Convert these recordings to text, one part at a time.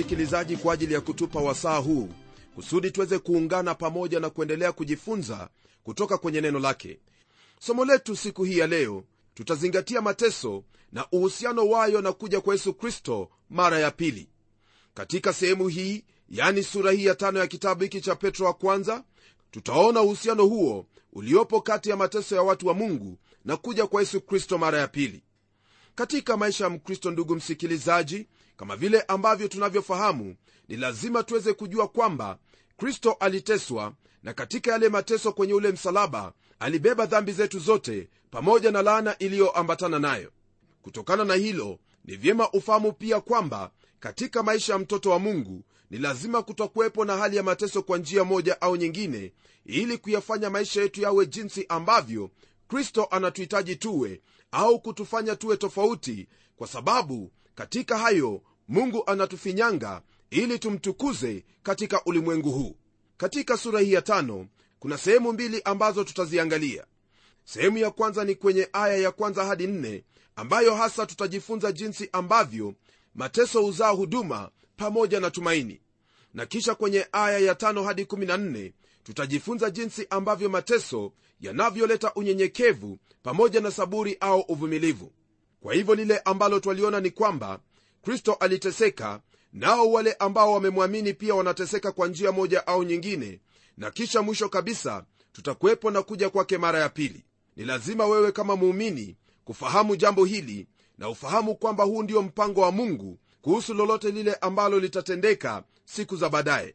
msikilizaji kwa ajili ya kutupa wasaa huu kusudi tuweze kuungana pamoja na kuendelea kujifunza kutoka kwenye neno lake. Somo letu siku hii ya leo tutazingatia mateso na uhusiano wayo na kuja kwa yesu kristo mara ya pili. Katika sehemu hii yani sura hii ya tano ya kitabu hiki cha petro wa kwanza tutaona uhusiano huo uliopo kati ya mateso ya watu wa mungu na kuja kwa yesu kristo mara ya pili. Katika maisha ya mkristo ndugu msikilizaji kama vile ambavyo tunavyofahamu ni lazima tuweze kujua kwamba kristo aliteswa na katika yale mateso kwenye ule msalaba alibeba dhambi zetu zote pamoja na laana iliyoambatana nayo. Kutokana na hilo ni vyema ufahamu pia kwamba katika maisha ya mtoto wa mungu ni lazima kutokuwepo na hali ya mateso kwa njia moja au nyingine ili kuyafanya maisha yetu yawe jinsi ambavyo kristo anatuhitaji tuwe au kutufanya tuwe tofauti kwa sababu katika hayo mungu anatufinyanga ili tumtukuze katika ulimwengu huu. Katika sura hii ya tano kuna sehemu mbili ambazo tutaziangalia. Sehemu ya kwanza ni kwenye aya ya kwanza hadi nne ambayo hasa tutajifunza jinsi ambavyo mateso huzaa huduma pamoja na tumaini. Na kisha kwenye aya ya tano hadi 14 tutajifunza jinsi ambavyo mateso yanavyoleta unyenyekevu pamoja na saburi au uvumilivu kwa hivyo lile ambalo twaliona ni kwamba kristo aliteseka nao wale ambao wamemwamini pia wanateseka kwa njia moja au nyingine na kisha mwisho kabisa tutakuwepo na kuja kwake mara ya pili. Ni lazima wewe kama muumini kufahamu jambo hili na ufahamu kwamba huu ndio mpango wa mungu kuhusu lolote lile ambalo litatendeka siku za baadaye.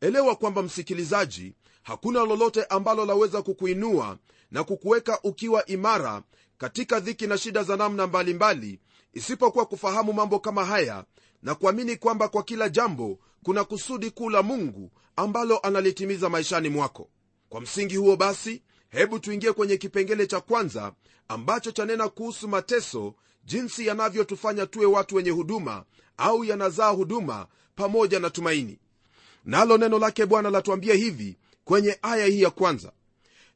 Elewa kwamba msikilizaji hakuna lolote ambalo laweza kukuinua na kukuweka ukiwa imara katika dhiki na shida za namna mbalimbali isipokuwa kufahamu mambo kama haya na kuamini kwamba kwa kila jambo kuna kusudi kuu la mungu ambalo analitimiza maishani mwako. Kwa msingi huo basi hebu tuingie kwenye kipengele cha kwanza ambacho chanena kuhusu mateso jinsi yanavyotufanya tuwe watu wenye huduma au yanazaa huduma pamoja na tumaini. Nalo neno lake bwana latuambia hivi kwenye aya hii ya kwanza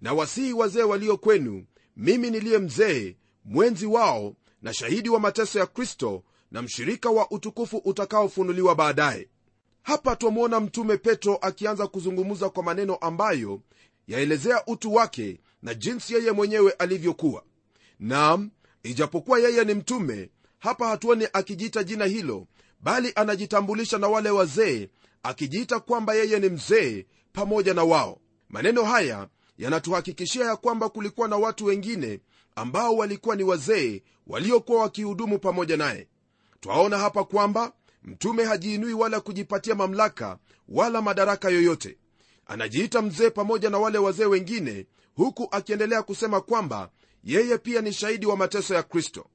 na wasihi wazee walio kwenu mimi niliye mzee mwenzi wao na shahidi wa mateso ya kristo na mshirika wa utukufu utakaofunuliwa baadaye. Hapa twamwona mtume petro akianza kuzungumza kwa maneno ambayo yaelezea utu wake na jinsi yeye mwenyewe alivyokuwa. Nam ijapokuwa yeye ni mtume hapa hatuoni akijiita jina hilo bali anajitambulisha na wale wazee akijiita kwamba yeye ni mzee pamoja na wao. Maneno haya yanatuhakikishia ya kwamba kulikuwa na watu wengine ambao walikuwa ni wazee waliokuwa wakihudumu pamoja naye. Twaona hapa kwamba mtume hajiinui wala kujipatia mamlaka wala madaraka yoyote. Anajiita mzee pamoja na wale wazee wengine huku akiendelea kusema kwamba yeye pia ni shahidi wa mateso ya kristo.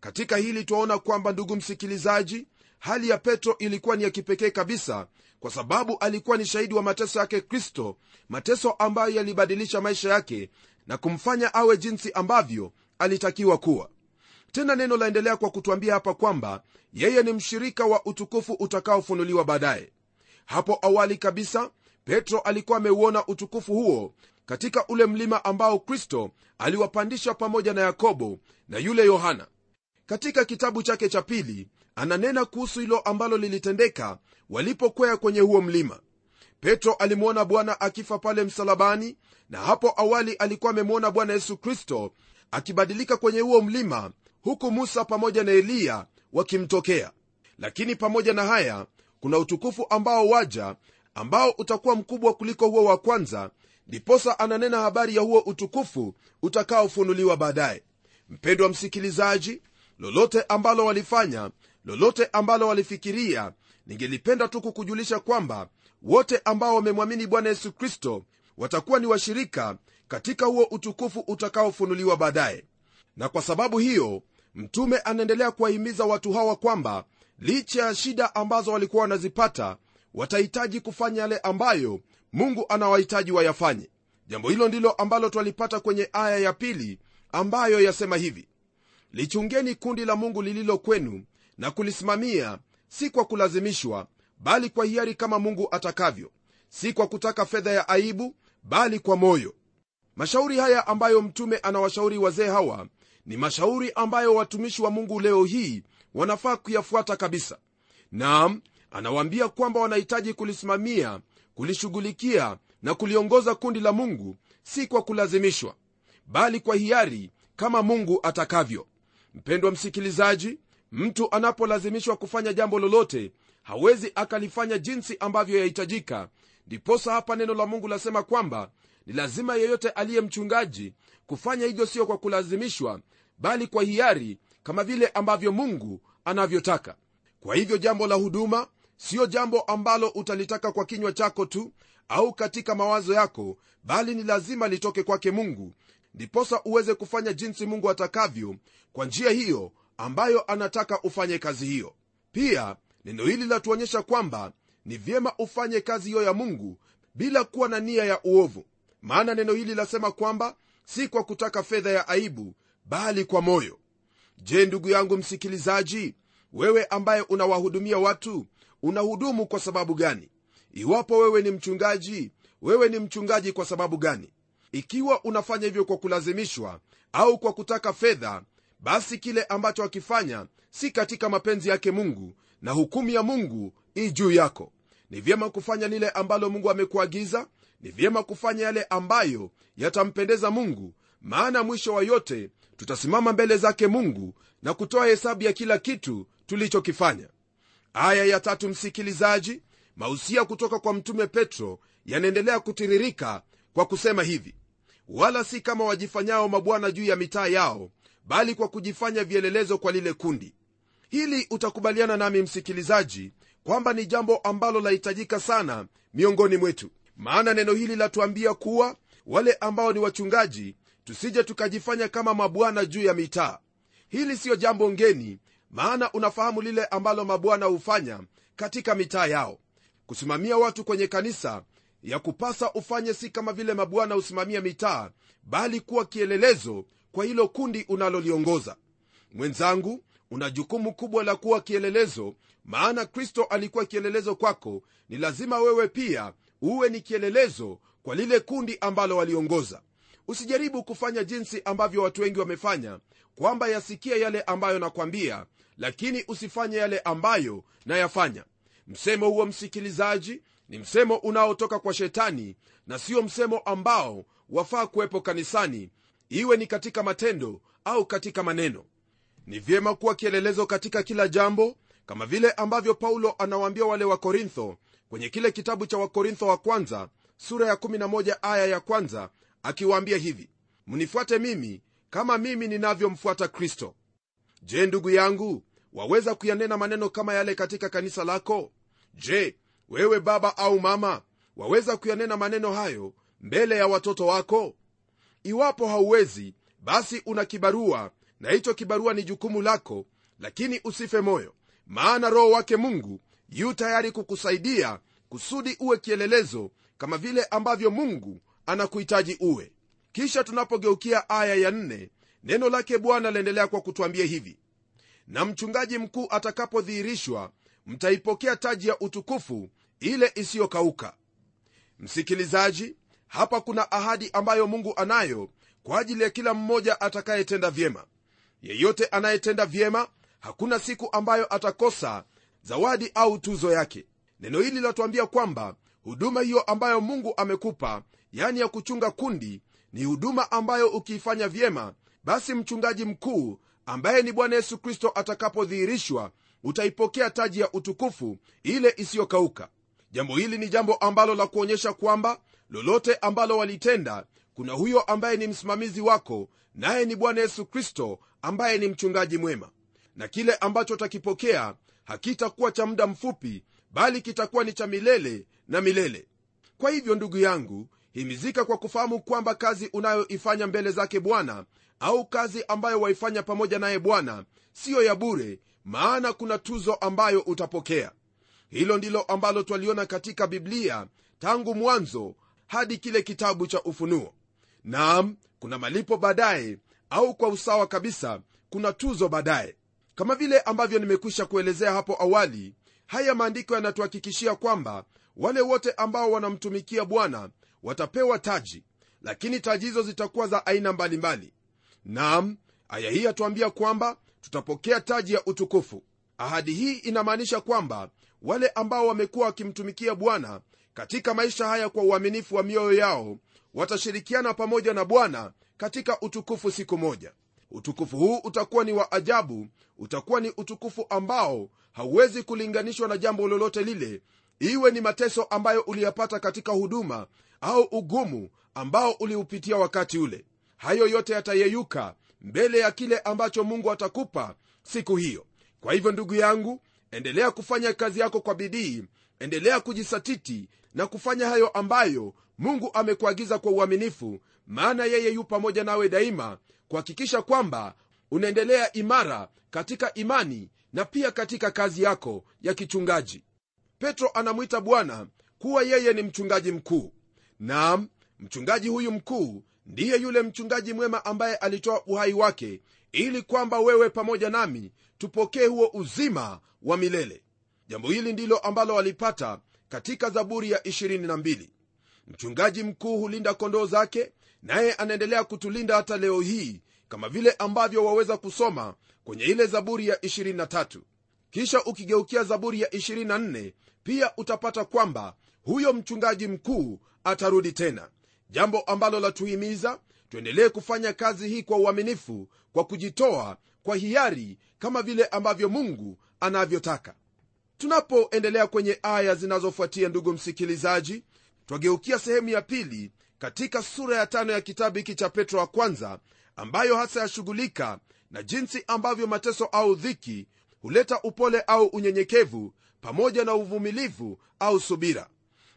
Katika hili twaona kwamba ndugu msikilizaji hali ya petro ilikuwa ni ya kipekee kabisa kwa sababu alikuwa ni shahidi wa mateso yake kristo mateso ambayo yalibadilisha maisha yake na kumfanya awe jinsi ambavyo alitakiwa kuwa. Tena neno laendelea kwa kutwambia hapa kwamba yeye ni mshirika wa utukufu utakaofunuliwa baadaye. Hapo awali kabisa petro alikuwa ameuona utukufu huo katika ule mlima ambao kristo aliwapandisha pamoja na yakobo na yule yohana. Katika kitabu chake cha pili ananena kuhusu hilo ambalo lilitendeka walipokwea kwenye huo mlima. Petro alimwona bwana akifa pale msalabani na hapo awali alikuwa amemwona bwana yesu kristo akibadilika kwenye huo mlima huku musa pamoja na eliya wakimtokea. Lakini pamoja na haya kuna utukufu ambao waja ambao utakuwa mkubwa kuliko huo wa kwanza ndiposa ananena habari ya huo utukufu utakaofunuliwa baadaye. Mpendwa msikilizaji lolote ambalo walifanya lolote ambalo walifikiria ningelipenda tu kukujulisha kwamba wote ambao wamemwamini bwana yesu kristo watakuwa ni washirika katika huo utukufu utakaofunuliwa baadaye. Na kwa sababu hiyo mtume anaendelea kuwahimiza watu hawa kwamba licha ya shida ambazo walikuwa wanazipata watahitaji kufanya yale ambayo mungu anawahitaji wayafanye. Jambo hilo ndilo ambalo twalipata kwenye aya ya pili ambayo yasema hivi lichungeni kundi la mungu lililo kwenu na kulisimamia si kwa kulazimishwa bali kwa hiari kama mungu atakavyo si kwa kutaka fedha ya aibu bali kwa moyo. Mashauri haya ambayo mtume anawashauri wazee hawa ni mashauri ambayo watumishi wa mungu leo hii wanafaa kuyafuata kabisa. Naam anawaambia kwamba wanahitaji kulisimamia kulishughulikia na kuliongoza kundi la mungu si kwa kulazimishwa bali kwa hiari kama mungu atakavyo. Mpendwa msikilizaji mtu anapolazimishwa kufanya jambo lolote hawezi akalifanya jinsi ambavyo yahitajika. Ndiposa hapa neno la mungu lasema kwamba ni lazima yeyote aliye mchungaji kufanya hivyo sio kwa kulazimishwa bali kwa hiari kama vile ambavyo mungu anavyotaka. Kwa hivyo jambo la huduma siyo jambo ambalo utalitaka kwa kinywa chako tu au katika mawazo yako bali ni lazima litoke kwake mungu. Ndiposa uweze kufanya jinsi mungu atakavyo. Kwa njia hiyo ambayo anataka ufanye kazi hiyo. Pia neno hili latuonyesha kwamba ni vyema ufanye kazi hiyo ya mungu bila kuwa na nia ya uovu. Maana neno hili lasema kwamba si kwa kutaka fedha ya aibu bali kwa moyo. Je ndugu yangu msikilizaji wewe ambaye unawahudumia watu unahudumu kwa sababu gani? Iwapo wewe ni mchungaji wewe ni mchungaji kwa sababu gani? Ikiwa unafanya hivyo kwa kulazimishwa au kwa kutaka fedha basi kile ambacho akifanya si katika mapenzi yake mungu na hukumu ya mungu i juu yako. Ni vyema kufanya lile ambalo mungu amekuagiza ni vyema kufanya yale ambayo yatampendeza mungu maana mwisho wa yote tutasimama mbele zake mungu na kutoa hesabu ya kila kitu tulichokifanya. Aya ya tatu msikilizaji mausia kutoka kwa mtume petro yanaendelea kutiririka kwa kusema hivi wala si kama wajifanyao mabwana juu ya mitaa yao bali kwa kujifanya vielelezo kwa lile kundi. Hili utakubaliana nami msikilizaji kwamba ni jambo ambalo lahitajika sana miongoni mwetu. Maana neno hili latuambia kuwa wale ambao ni wachungaji tusije tukajifanya kama mabwana juu ya mitaa. Hili siyo jambo ngeni maana unafahamu lile ambalo mabwana hufanya katika mitaa yao. Kusimamia watu kwenye kanisa ya kupasa ufanye si kama vile mabwana husimamia mitaa bali kuwa kielelezo kwa hilo kundi unaloliongoza. Mwenzangu una jukumu kubwa la kuwa kielelezo maana kristo alikuwa kielelezo kwako. Ni lazima wewe pia uwe ni kielelezo kwa lile kundi ambalo waliongoza. Usijaribu kufanya jinsi ambavyo watu wengi wamefanya kwamba yasikia yale ambayo nakwambia lakini usifanye yale ambayo nayafanya. Msemo huo msikilizaji ni msemo unaotoka kwa shetani na sio msemo ambao wafaa kuwepo kanisani iwe ni katika matendo au katika maneno. Ni vyema kuwa kielelezo katika kila jambo kama vile ambavyo paulo anawaambia wale wakorintho kwenye kile kitabu cha wakorintho wa kwanza sura ya 11 aya ya kwanza akiwaambia hivi mnifuate mimi kama mimi ninavyomfuata kristo. Je ndugu yangu waweza kuyanena maneno kama yale katika kanisa lako? Je wewe baba au mama waweza kuyanena maneno hayo mbele ya watoto wako iwapo hauwezi basi una kibarua na hicho kibarua ni jukumu lako lakini usife moyo. Maana roho wake mungu yu tayari kukusaidia kusudi uwe kielelezo kama vile ambavyo mungu anakuhitaji uwe. Kisha tunapogeukia aya ya nne neno lake bwana laendelea kwa kutwambia hivi. Na mchungaji mkuu atakapodhihirishwa mtaipokea taji ya utukufu ile isiyokauka. Msikilizaji hapa kuna ahadi ambayo mungu anayo kwa ajili ya kila mmoja atakayetenda vyema. Yeyote anayetenda vyema hakuna siku ambayo atakosa zawadi au tuzo yake. Neno hili linatuambia kwamba huduma hiyo ambayo mungu amekupa yani ya kuchunga kundi ni huduma ambayo ukiifanya vyema basi mchungaji mkuu ambaye ni bwana yesu kristo atakapodhihirishwa utaipokea taji ya utukufu ile isiyokauka. Jambo hili ni jambo ambalo la kuonyesha kwamba lolote ambalo walitenda kuna huyo ambaye ni msimamizi wako naye ni bwana yesu kristo ambaye ni mchungaji mwema. Na kile ambacho utakipokea hakitakuwa cha muda mfupi bali kitakuwa ni cha milele na milele. Kwa hivyo ndugu yangu himizika kwa kufahamu kwamba kazi unayoifanya mbele zake bwana au kazi ambayo waifanya pamoja naye bwana siyo ya bure maana kuna tuzo ambayo utapokea. Hilo ndilo ambalo twaliona katika biblia tangu mwanzo hadi kile kitabu cha ufunuo. Naam kuna malipo baadaye au kwa usawa kabisa kuna tuzo baadaye. Kama vile ambavyo nimekwisha kuelezea hapo awali haya maandiko yanatuhakikishia kwamba wale wote ambao wanamtumikia bwana watapewa taji lakini taji hizo zitakuwa za aina mbalimbali. Nam aya hii yatuambia kwamba tutapokea taji ya utukufu. Ahadi hii inamaanisha kwamba wale ambao wamekuwa wakimtumikia bwana katika maisha haya kwa uaminifu wa mioyo yao watashirikiana pamoja na bwana katika utukufu siku moja. Utukufu huu utakuwa ni wa ajabu utakuwa ni utukufu ambao hauwezi kulinganishwa na jambo lolote lile iwe ni mateso ambayo uliyapata katika huduma au ugumu ambao uliupitia wakati ule. Hayo yote yatayeyuka mbele ya kile ambacho mungu atakupa siku hiyo. Kwa hivyo ndugu yangu endelea kufanya kazi yako kwa bidii endelea kujisatiti na kufanya hayo ambayo mungu amekuagiza kwa uaminifu maana yeye yu pamoja nawe daima kuhakikisha kwamba unaendelea imara katika imani na pia katika kazi yako ya kichungaji. Petro anamwita bwana kuwa yeye ni mchungaji mkuu. Nam mchungaji huyu mkuu ndiye yule mchungaji mwema ambaye alitoa uhai wake ili kwamba wewe pamoja nami tupokee huo uzima wa milele jambo hili ndilo ambalo walipata katika zaburi ya 22 mchungaji mkuu hulinda kondoo zake naye anaendelea kutulinda hata leo hii kama vile ambavyo waweza kusoma kwenye ile zaburi ya 23 kisha ukigeukia zaburi ya 24 pia utapata kwamba huyo mchungaji mkuu atarudi tena. Jambo ambalo latuhimiza tuendelee kufanya kazi hii kwa uaminifu kwa kujitoa kwa hiari kama vile ambavyo mungu anavyotaka tunapoendelea kwenye aya zinazofuatia ndugu msikilizaji twageukia sehemu ya pili katika sura ya tano ya kitabu hiki cha petro wa kwanza ambayo hasa yashughulika na jinsi ambavyo mateso au dhiki huleta upole au unyenyekevu pamoja na uvumilivu au subira.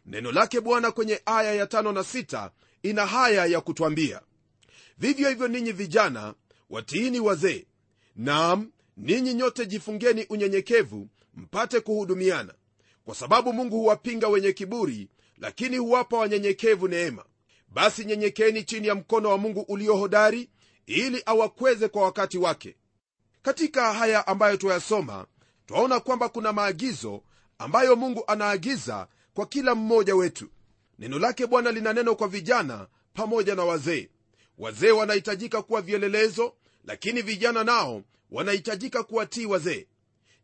Neno lake bwana kwenye aya ya tano na sita ina haya ya kutwambia vivyo hivyo ninyi vijana watiini wazee. Naam ninyi nyote jifungeni unyenyekevu mpate kuhudumiana kwa sababu mungu huwapinga wenye kiburi lakini huwapa wanyenyekevu neema. Basi nyenyekeni chini ya mkono wa mungu ulio hodari ili awakweze kwa wakati wake. Katika haya ambayo twayasoma twaona kwamba kuna maagizo ambayo mungu anaagiza kwa kila mmoja wetu. Neno lake bwana lina neno kwa vijana pamoja na wazee. Wazee wanahitajika kuwa vielelezo lakini vijana nao wanahitajika kuwatii wazee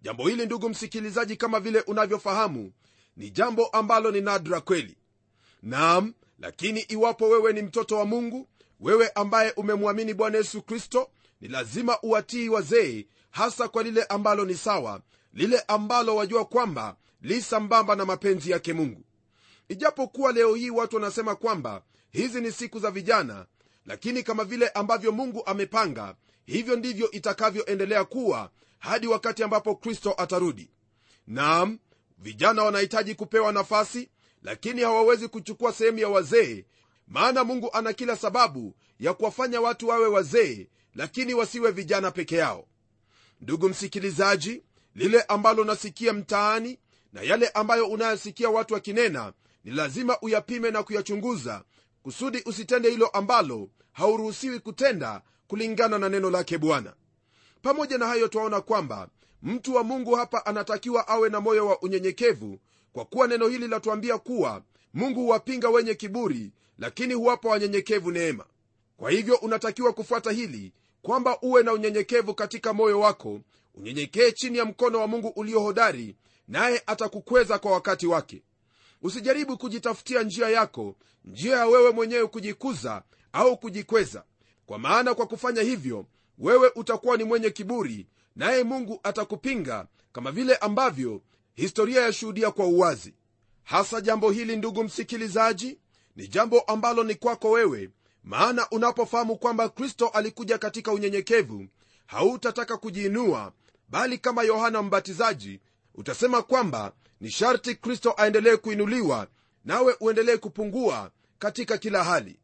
jambo hili ndugu msikilizaji kama vile unavyofahamu ni jambo ambalo ni nadra kweli. Naam lakini iwapo wewe ni mtoto wa mungu wewe ambaye umemwamini bwana yesu kristo ni lazima uwatii wazee hasa kwa lile ambalo ni sawa lile ambalo wajua kwamba li sambamba na mapenzi yake mungu. Ijapokuwa leo hii watu wanasema kwamba hizi ni siku za vijana lakini kama vile ambavyo mungu amepanga hivyo ndivyo itakavyoendelea kuwa hadi wakati ambapo kristo atarudi. Naam vijana wanahitaji kupewa nafasi lakini hawawezi kuchukua sehemu ya wazee maana mungu ana kila sababu ya kuwafanya watu wawe wazee lakini wasiwe vijana peke yao. Ndugu msikilizaji lile ambalo unasikia mtaani na yale ambayo unayosikia watu wakinena ni lazima uyapime na kuyachunguza kusudi usitende hilo ambalo hauruhusiwi kutenda kulingana na neno lake bwana pamoja na hayo twaona kwamba mtu wa mungu hapa anatakiwa awe na moyo wa unyenyekevu kwa kuwa neno hili latuambia kuwa mungu huwapinga wenye kiburi lakini huwapa wanyenyekevu neema. Kwa hivyo unatakiwa kufuata hili kwamba uwe na unyenyekevu katika moyo wako unyenyekee chini ya mkono wa mungu ulio hodari naye atakukweza kwa wakati wake. Usijaribu kujitafutia njia yako njia ya wewe mwenyewe kujikuza au kujikweza. Kwa maana kwa kufanya hivyo wewe utakuwa ni mwenye kiburi naye mungu atakupinga kama vile ambavyo historia yashuhudia kwa uwazi. Hasa jambo hili ndugu msikilizaji ni jambo ambalo ni kwako wewe maana unapofahamu kwamba kristo alikuja katika unyenyekevu hautataka kujiinua bali kama yohana mbatizaji utasema kwamba ni sharti kristo aendelee kuinuliwa nawe uendelee kupungua katika kila hali.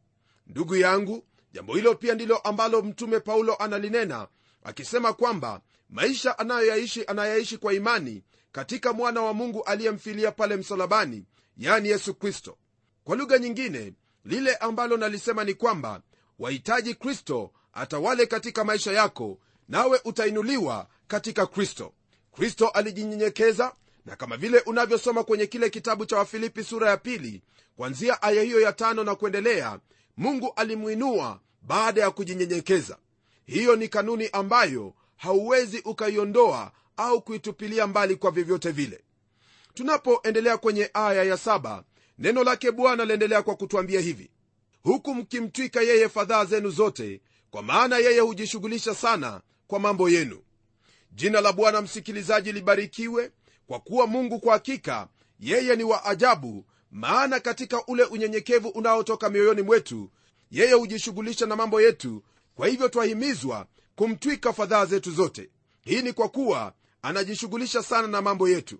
Ndugu yangu jambo hilo pia ndilo ambalo mtume paulo analinena akisema kwamba maisha anayoyaishi anayaishi kwa imani katika mwana wa mungu aliyemfilia pale msalabani yani yesu kristo. Kwa lugha nyingine lile ambalo nalisema ni kwamba wahitaji kristo atawale katika maisha yako nawe utainuliwa katika kristo. Kristo alijinyenyekeza na kama vile unavyosoma kwenye kile kitabu cha wafilipi sura ya pili kwanzia aya hiyo ya tano na kuendelea mungu alimwinua baada ya kujinyenyekeza. Hiyo ni kanuni ambayo hauwezi ukaiondoa au kuitupilia mbali kwa vyovyote vile. Tunapoendelea kwenye aya ya saba neno lake bwana laendelea kwa kutwambia hivi. Huku mkimtwika yeye fadhaa zenu zote kwa maana yeye hujishughulisha sana kwa mambo yenu. Jina la bwana msikilizaji libarikiwe kwa kuwa mungu kwa hakika yeye ni wa ajabu maana katika ule unyenyekevu unaotoka mioyoni mwetu yeye hujishughulisha na mambo yetu. Kwa hivyo twahimizwa kumtwika fadhaa zetu zote. Hii ni kwa kuwa anajishughulisha sana na mambo yetu.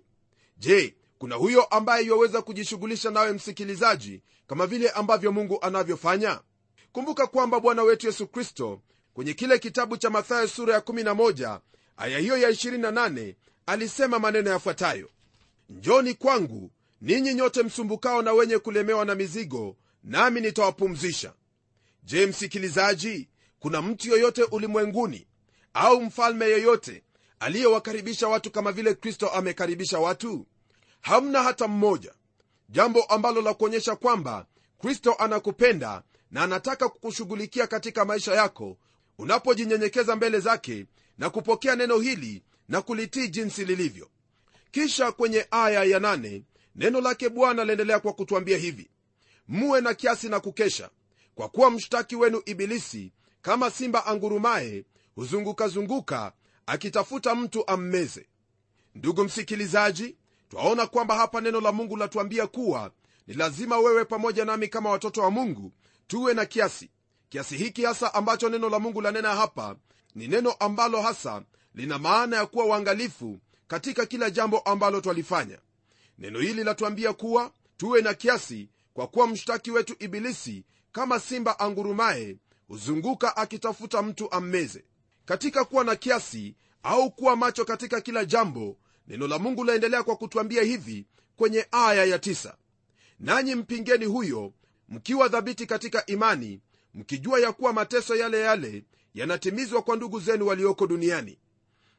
Je kuna huyo ambaye iwaweza kujishughulisha nawe msikilizaji kama vile ambavyo mungu anavyofanya? Kumbuka kwamba bwana wetu yesu kristo kwenye kile kitabu cha mathayo sura ya 11 aya hiyo ya 28 alisema maneno yafuatayo. Njoni kwangu ninyi nyote msumbukao na wenye kulemewa na mizigo nami nitawapumzisha. Je msikilizaji kuna mtu yoyote ulimwenguni au mfalme yeyote aliyewakaribisha watu kama vile kristo amekaribisha watu? Hamna hata mmoja. Jambo ambalo la kuonyesha kwamba kristo anakupenda na anataka kukushughulikia katika maisha yako unapojinyenyekeza mbele zake na kupokea neno hili na kulitii jinsi lilivyo. Kisha kwenye aya ya nane, neno lake bwana laendelea kwa kutwambia hivi muwe na kiasi na kukesha kwa kuwa mshtaki wenu ibilisi kama simba angurumaye huzungukazunguka akitafuta mtu ammeze. Ndugu msikilizaji twaona kwamba hapa neno la mungu latuambia kuwa ni lazima wewe pamoja nami kama watoto wa mungu tuwe na kiasi. Kiasi hiki hasa ambacho neno la mungu lanena hapa ni neno ambalo hasa lina maana ya kuwa uangalifu katika kila jambo ambalo twalifanya neno hili latuambia kuwa tuwe na kiasi kwa kuwa mshtaki wetu ibilisi kama simba angurumaye huzunguka akitafuta mtu ammeze katika kuwa na kiasi au kuwa macho katika kila jambo neno la mungu laendelea kwa kutwambia hivi kwenye aya ya tisa. nanyi mpingeni huyo mkiwa dhabiti katika imani mkijua ya kuwa mateso yale yale yanatimizwa kwa ndugu zenu walioko duniani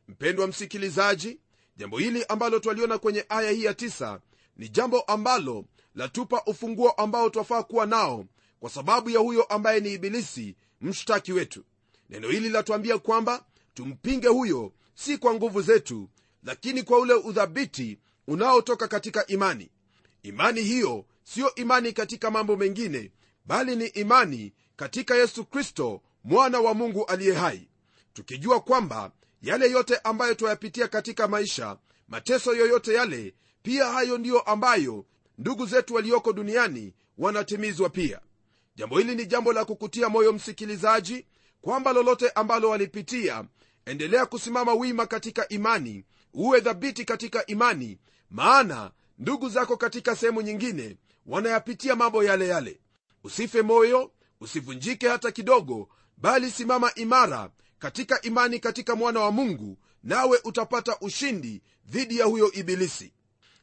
mpendwa msikilizaji jambo hili ambalo twaliona kwenye aya hii ya tisa ni jambo ambalo latupa ufunguo ambao twafaa kuwa nao kwa sababu ya huyo ambaye ni ibilisi mshtaki wetu. Neno hili latuambia kwamba tumpinge huyo si kwa nguvu zetu lakini kwa ule udhabiti unaotoka katika imani. Imani hiyo siyo imani katika mambo mengine bali ni imani katika yesu kristo mwana wa mungu aliye hai. Tukijua kwamba yale yote ambayo twayapitia katika maisha mateso yoyote yale pia hayo ndiyo ambayo ndugu zetu walioko duniani wanatimizwa pia. Jambo hili ni jambo la kukutia moyo msikilizaji kwamba lolote ambalo walipitia endelea kusimama wima katika imani uwe dhabiti katika imani maana ndugu zako katika sehemu nyingine wanayapitia mambo yale yale. Usife moyo usivunjike hata kidogo bali simama imara katika imani katika mwana wa mungu nawe utapata ushindi dhidi ya huyo ibilisi.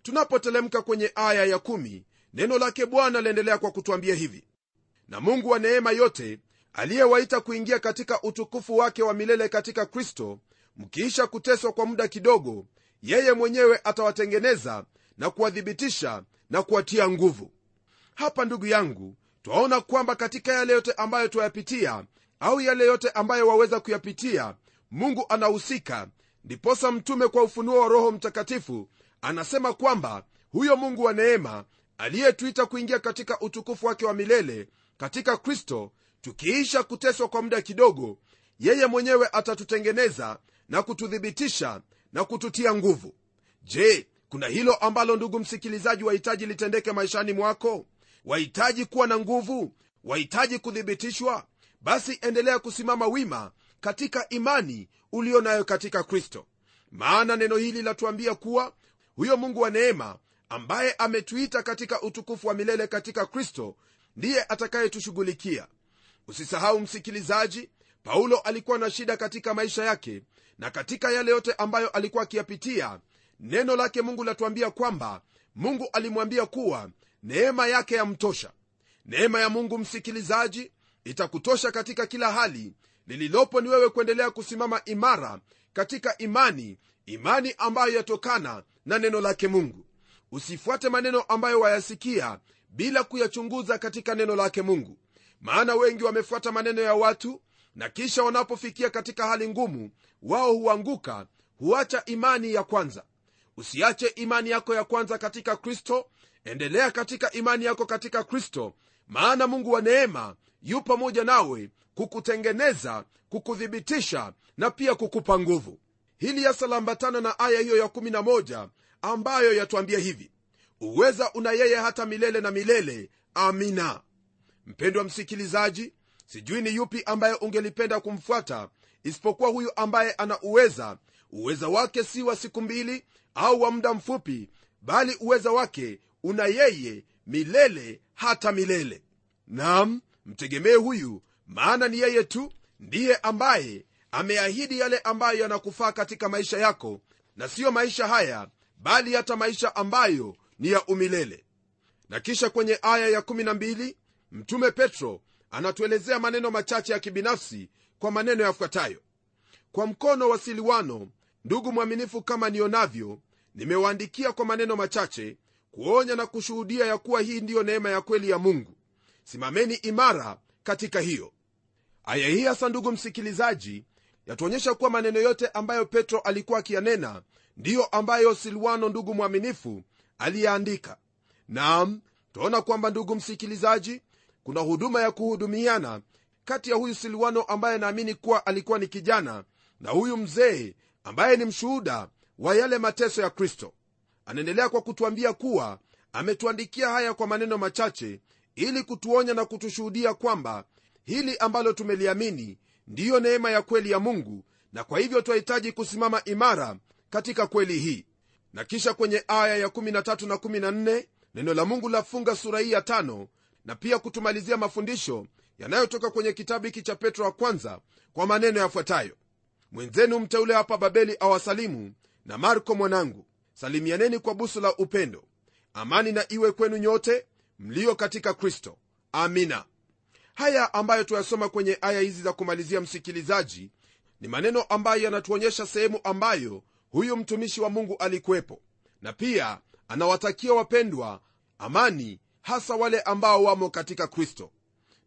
Tunapotelemka kwenye aya ya kumi, neno lake bwana laendelea kwa kutwambia hivi. Na mungu wa neema yote aliyewaita kuingia katika utukufu wake wa milele katika kristo mkiisha kuteswa kwa muda kidogo yeye mwenyewe atawatengeneza na kuwathibitisha na kuwatia nguvu. Hapa ndugu yangu twaona kwamba katika yale yote ambayo twayapitia au yale yote ambayo waweza kuyapitia mungu anahusika. Ndiposa mtume kwa ufunuo wa roho mtakatifu anasema kwamba huyo mungu wa neema aliyetuita kuingia katika utukufu wake wa milele katika kristo tukiisha kuteswa kwa muda kidogo yeye mwenyewe atatutengeneza na kututhibitisha na kututia nguvu. Je kuna hilo ambalo ndugu msikilizaji wahitaji litendeke maishani mwako? Wahitaji kuwa na nguvu? Wahitaji kuthibitishwa basi endelea kusimama wima katika imani uliyo nayo katika kristo. Maana neno hili latuambia kuwa huyo mungu wa neema ambaye ametuita katika utukufu wa milele katika kristo ndiye atakayetushughulikia. Usisahau msikilizaji paulo alikuwa na shida katika maisha yake na katika yale yote ambayo alikuwa akiyapitia neno lake mungu latuambia kwamba mungu alimwambia kuwa neema yake yamtosha. Neema ya mungu msikilizaji itakutosha katika kila hali. Lililopo ni wewe kuendelea kusimama imara katika imani imani ambayo yatokana na neno lake mungu. Usifuate maneno ambayo wayasikia bila kuyachunguza katika neno lake mungu. Maana wengi wamefuata maneno ya watu na kisha wanapofikia katika hali ngumu wao huanguka huacha imani ya kwanza. Usiache imani yako ya kwanza katika kristo. Endelea katika imani yako katika kristo maana mungu wa neema yu pamoja nawe kukutengeneza kukuthibitisha na pia kukupa nguvu. Hili yasalambatana na aya hiyo ya 11 ambayo yatuambia hivi uweza una yeye hata milele na milele. Amina. Mpendwa msikilizaji sijui ni yupi ambaye ungelipenda kumfuata isipokuwa huyu ambaye ana uweza. Uweza wake si wa siku mbili au wa muda mfupi bali uweza wake una yeye milele hata milele. Nam mtegemee huyu maana ni yeye tu ndiye ambaye ameahidi yale ambayo yanakufaa katika maisha yako na siyo maisha haya bali hata maisha ambayo ni ya umilele. Na kisha kwenye aya ya12 mtume petro anatuelezea maneno machache ya kibinafsi kwa maneno yafuatayo. Kwa mkono wa siliwano ndugu mwaminifu kama nionavyo nimewaandikia kwa maneno machache kuonya na kushuhudia ya kuwa hii ndiyo neema ya kweli ya mungu simameni imara katika hiyo. Aya hii hasa ndugu msikilizaji yatuonyesha kuwa maneno yote ambayo petro alikuwa akiyanena ndiyo ambayo silwano ndugu mwaminifu aliyeandika nam twaona kwamba ndugu msikilizaji kuna huduma ya kuhudumiana kati ya huyu silwano ambaye naamini kuwa alikuwa ni kijana na huyu mzee ambaye ni mshuhuda wa yale mateso ya kristo. Anaendelea kwa kutuambia kuwa ametuandikia haya kwa maneno machache ili kutuonya na kutushuhudia kwamba hili ambalo tumeliamini ndiyo neema ya kweli ya mungu na kwa hivyo twahitaji kusimama imara katika kweli hii. Na kisha kwenye aya ya 13 na 14 neno la mungu lafunga sura hii ya tano na pia kutumalizia mafundisho yanayotoka kwenye kitabu hiki cha petro wa kwanza kwa maneno yafuatayo. Mwenzenu mteule hapa babeli awasalimu na marko mwanangu salimianeni kwa busu la upendo. Amani na iwe kwenu nyote mlio katika kristo. Amina. Haya ambayo tuyasoma kwenye aya hizi za kumalizia msikilizaji ni maneno ambayo yanatuonyesha sehemu ambayo huyu mtumishi wa mungu alikuwepo. Na pia anawatakia wapendwa amani hasa wale ambao wamo katika kristo.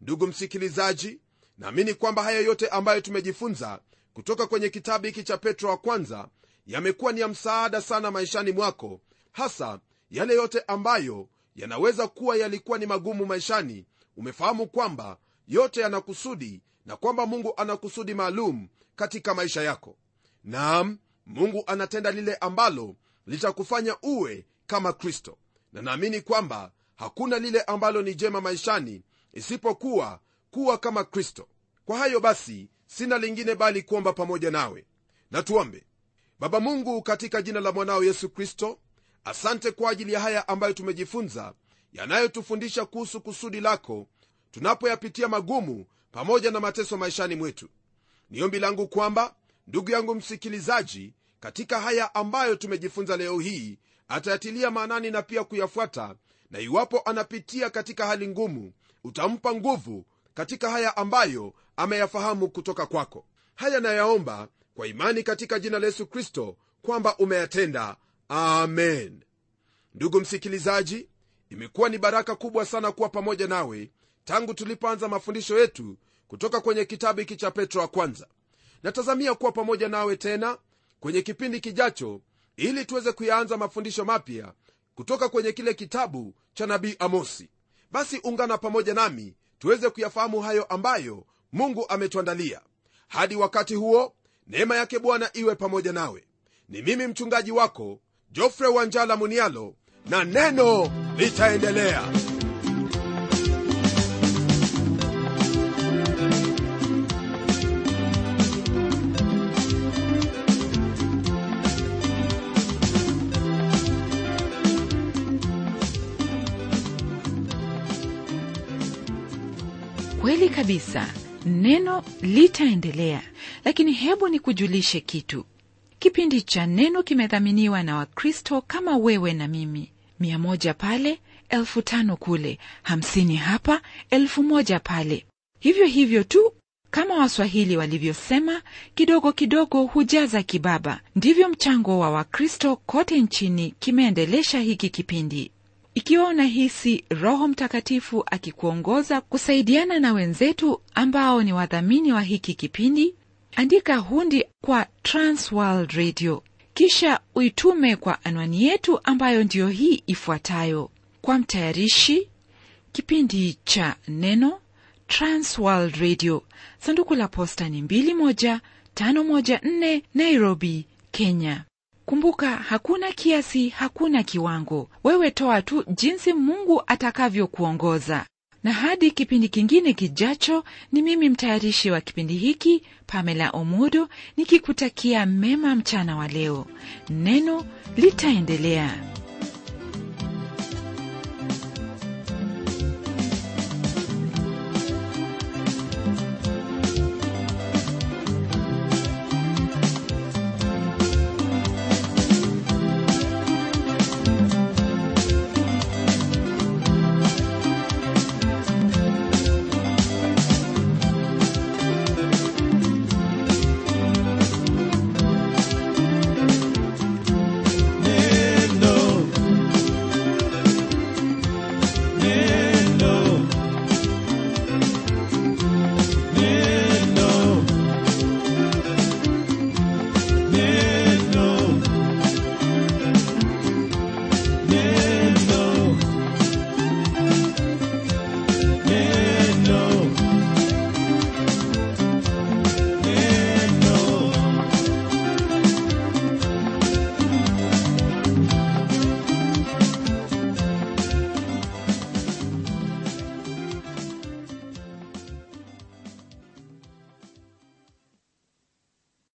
Ndugu msikilizaji naamini kwamba haya yote ambayo tumejifunza kutoka kwenye kitabu hiki cha petro wa kwanza yamekuwa ni ya msaada sana maishani mwako hasa yale yote ambayo yanaweza kuwa yalikuwa ni magumu maishani. Umefahamu kwamba yote yana kusudi na kwamba mungu ana kusudi maalum katika maisha yako. Naam mungu anatenda lile ambalo litakufanya uwe kama kristo. Na naamini kwamba hakuna lile ambalo ni jema maishani isipokuwa kuwa kama kristo. Kwa hayo basi sina lingine bali kuomba pamoja nawe. Na tuombe. Baba mungu katika jina la mwanao yesu kristo asante kwa ajili ya haya ambayo tumejifunza yanayotufundisha kuhusu kusudi lako tunapoyapitia magumu pamoja na mateso maishani mwetu. Ni ombi langu kwamba ndugu yangu msikilizaji katika haya ambayo tumejifunza leo hii atayatilia maanani na pia kuyafuata na iwapo anapitia katika hali ngumu utampa nguvu katika haya ambayo ameyafahamu kutoka kwako. Haya nayaomba kwa imani katika jina la yesu kristo kwamba umeyatenda amen. Ndugu msikilizaji imekuwa ni baraka kubwa sana kuwa pamoja nawe tangu tulipoanza mafundisho yetu kutoka kwenye kitabu hiki cha petro wa kwanza. Natazamia kuwa pamoja nawe tena kwenye kipindi kijacho ili tuweze kuyaanza mafundisho mapya kutoka kwenye kile kitabu cha nabii amosi. Basi ungana pamoja nami tuweze kuyafahamu hayo ambayo mungu ametuandalia. Hadi wakati huo neema yake bwana iwe pamoja nawe. Ni mimi mchungaji wako jofre wanjala munialo na neno litaendelea. Kweli kabisa neno litaendelea lakini hebu nikujulishe kitu kipindi cha neno kimedhaminiwa na wakristo kama wewe na mimi. Mia moja pale elfu tano kule hamsini hapa elfu moja pale. Hivyo hivyo tu kama waswahili walivyosema kidogo kidogo hujaza kibaba. Ndivyo mchango wa wakristo kote nchini kimeendelesha hiki kipindi. Ikiwa unahisi roho mtakatifu akikuongoza kusaidiana na wenzetu ambao ni wadhamini wa hiki kipindi andika hundi kwa transworld radio. Kisha uitume kwa anwani yetu ambayo ndiyo hii ifuatayo. Kwa mtayarishi kipindi cha neno transworld radio. Sanduku la posta ni 21514 nairobi kenya. Kumbuka hakuna kiasi hakuna kiwango. Wewe toa tu jinsi mungu atakavyokuongoza na hadi kipindi kingine kijacho ni mimi mtayarishi wa kipindi hiki pamela Omodo nikikutakia mema mchana wa leo. Neno litaendelea